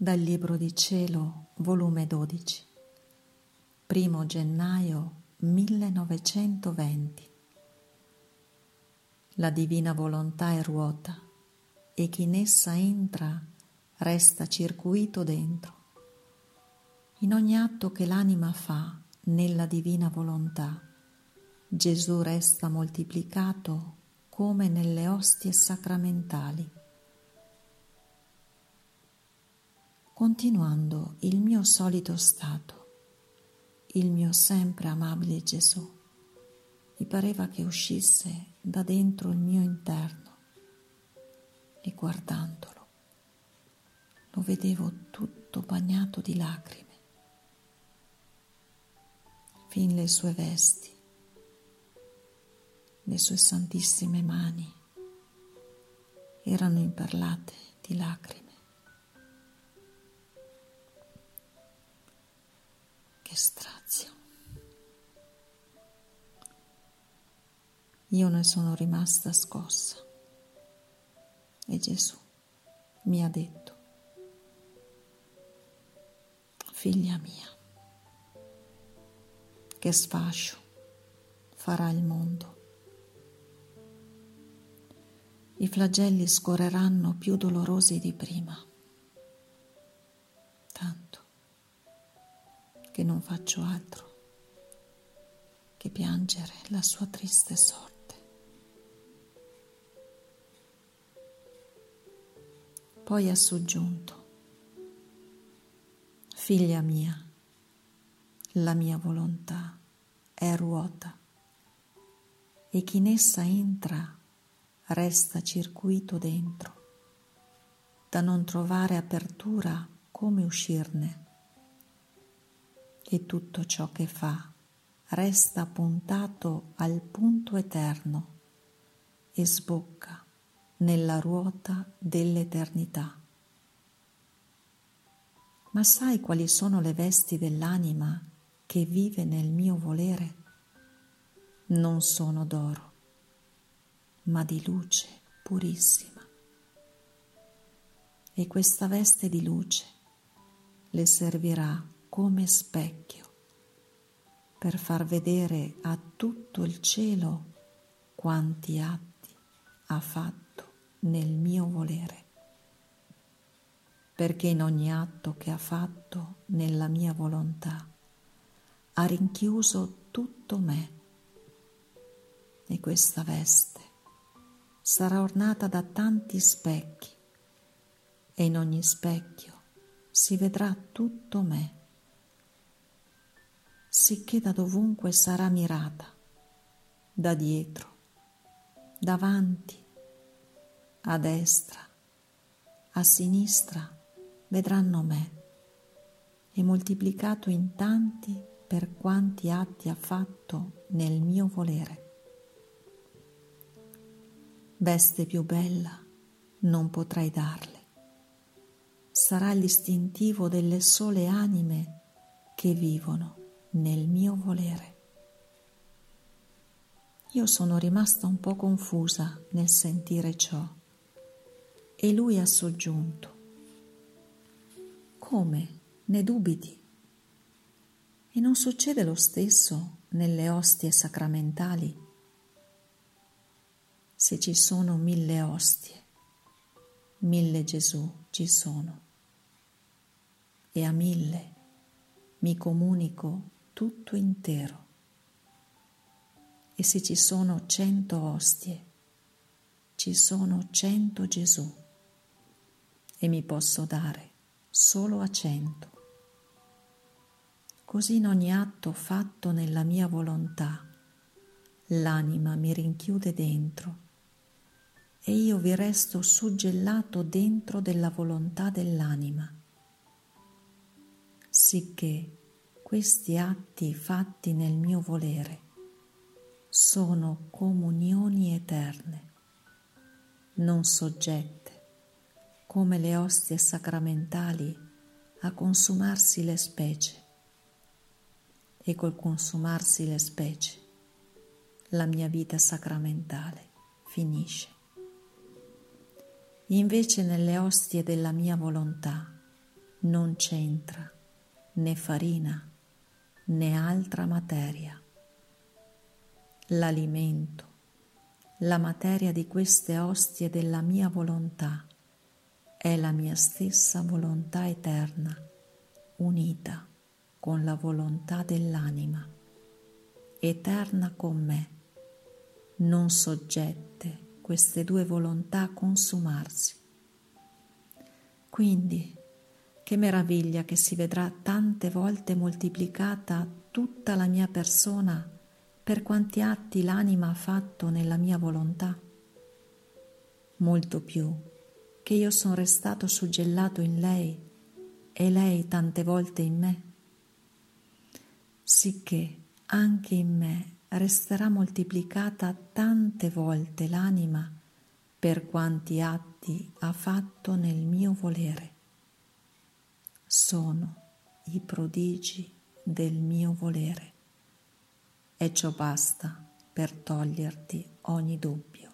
Dal Libro di Cielo, volume 12, 1 gennaio 1920. La divina volontà è ruota e chi in essa entra resta circuito dentro. In ogni atto che l'anima fa nella divina volontà, Gesù resta moltiplicato come nelle ostie sacramentali continuando il mio solito stato, il mio sempre amabile Gesù. Mi pareva che uscisse da dentro il mio interno e guardandolo lo vedevo tutto bagnato di lacrime, fin le sue vesti, le sue santissime mani erano imperlate di lacrime. Strazio. Io ne sono rimasta scossa. E Gesù mi ha detto, figlia mia, che sfascio farà il mondo. I flagelli scorreranno più dolorosi di prima. Che non faccio altro che piangere la sua triste sorte. Poi ha soggiunto, figlia mia, la mia volontà è ruota e chi in essa entra resta circuito dentro, da non trovare apertura come uscirne e tutto ciò che fa resta puntato al punto eterno e sbocca nella ruota dell'eternità. Ma sai quali sono le vesti dell'anima che vive nel mio volere? Non sono d'oro, ma di luce purissima. E questa veste di luce le servirà come specchio per far vedere a tutto il cielo quanti atti ha fatto nel mio volere, perché in ogni atto che ha fatto nella mia volontà ha rinchiuso tutto me. E questa veste sarà ornata da tanti specchi e in ogni specchio si vedrà tutto me sicché da dovunque sarà mirata, da dietro, davanti, a destra, a sinistra, vedranno me e moltiplicato in tanti per quanti atti ha fatto nel mio volere. Veste più bella non potrai darle. Sarà l'istintivo delle sole anime che vivono nel mio volere. Io sono rimasta un po' confusa nel sentire ciò e lui ha soggiunto. Come? Ne dubiti? E non succede lo stesso nelle ostie sacramentali? Se ci sono mille ostie, mille Gesù ci sono. E a mille mi comunico tutto intero. E se ci sono cento ostie, ci sono cento Gesù e mi posso dare solo a cento. Così in ogni atto fatto nella mia volontà, l'anima mi rinchiude dentro e io vi resto suggellato dentro della volontà dell'anima, sicché questi atti fatti nel mio volere sono comunioni eterne, non soggette, come le ostie sacramentali, a consumarsi le specie. E col consumarsi le specie, la mia vita sacramentale finisce. Invece nelle ostie della mia volontà, non c'entra né farina né altra materia. L'alimento, la materia di queste ostie della mia volontà è la mia stessa volontà eterna, unita con la volontà dell'anima, eterna con me, non soggette queste due volontà a consumarsi. Quindi, che meraviglia che si vedrà tante volte moltiplicata tutta la mia persona per quanti atti l'anima ha fatto nella mia volontà. Molto più che io sono restato suggellato in lei e lei tante volte in me, sicché anche in me resterà moltiplicata tante volte l'anima per quanti atti ha fatto nel mio volere sono i prodigi del mio volere e ciò basta per toglierti ogni dubbio.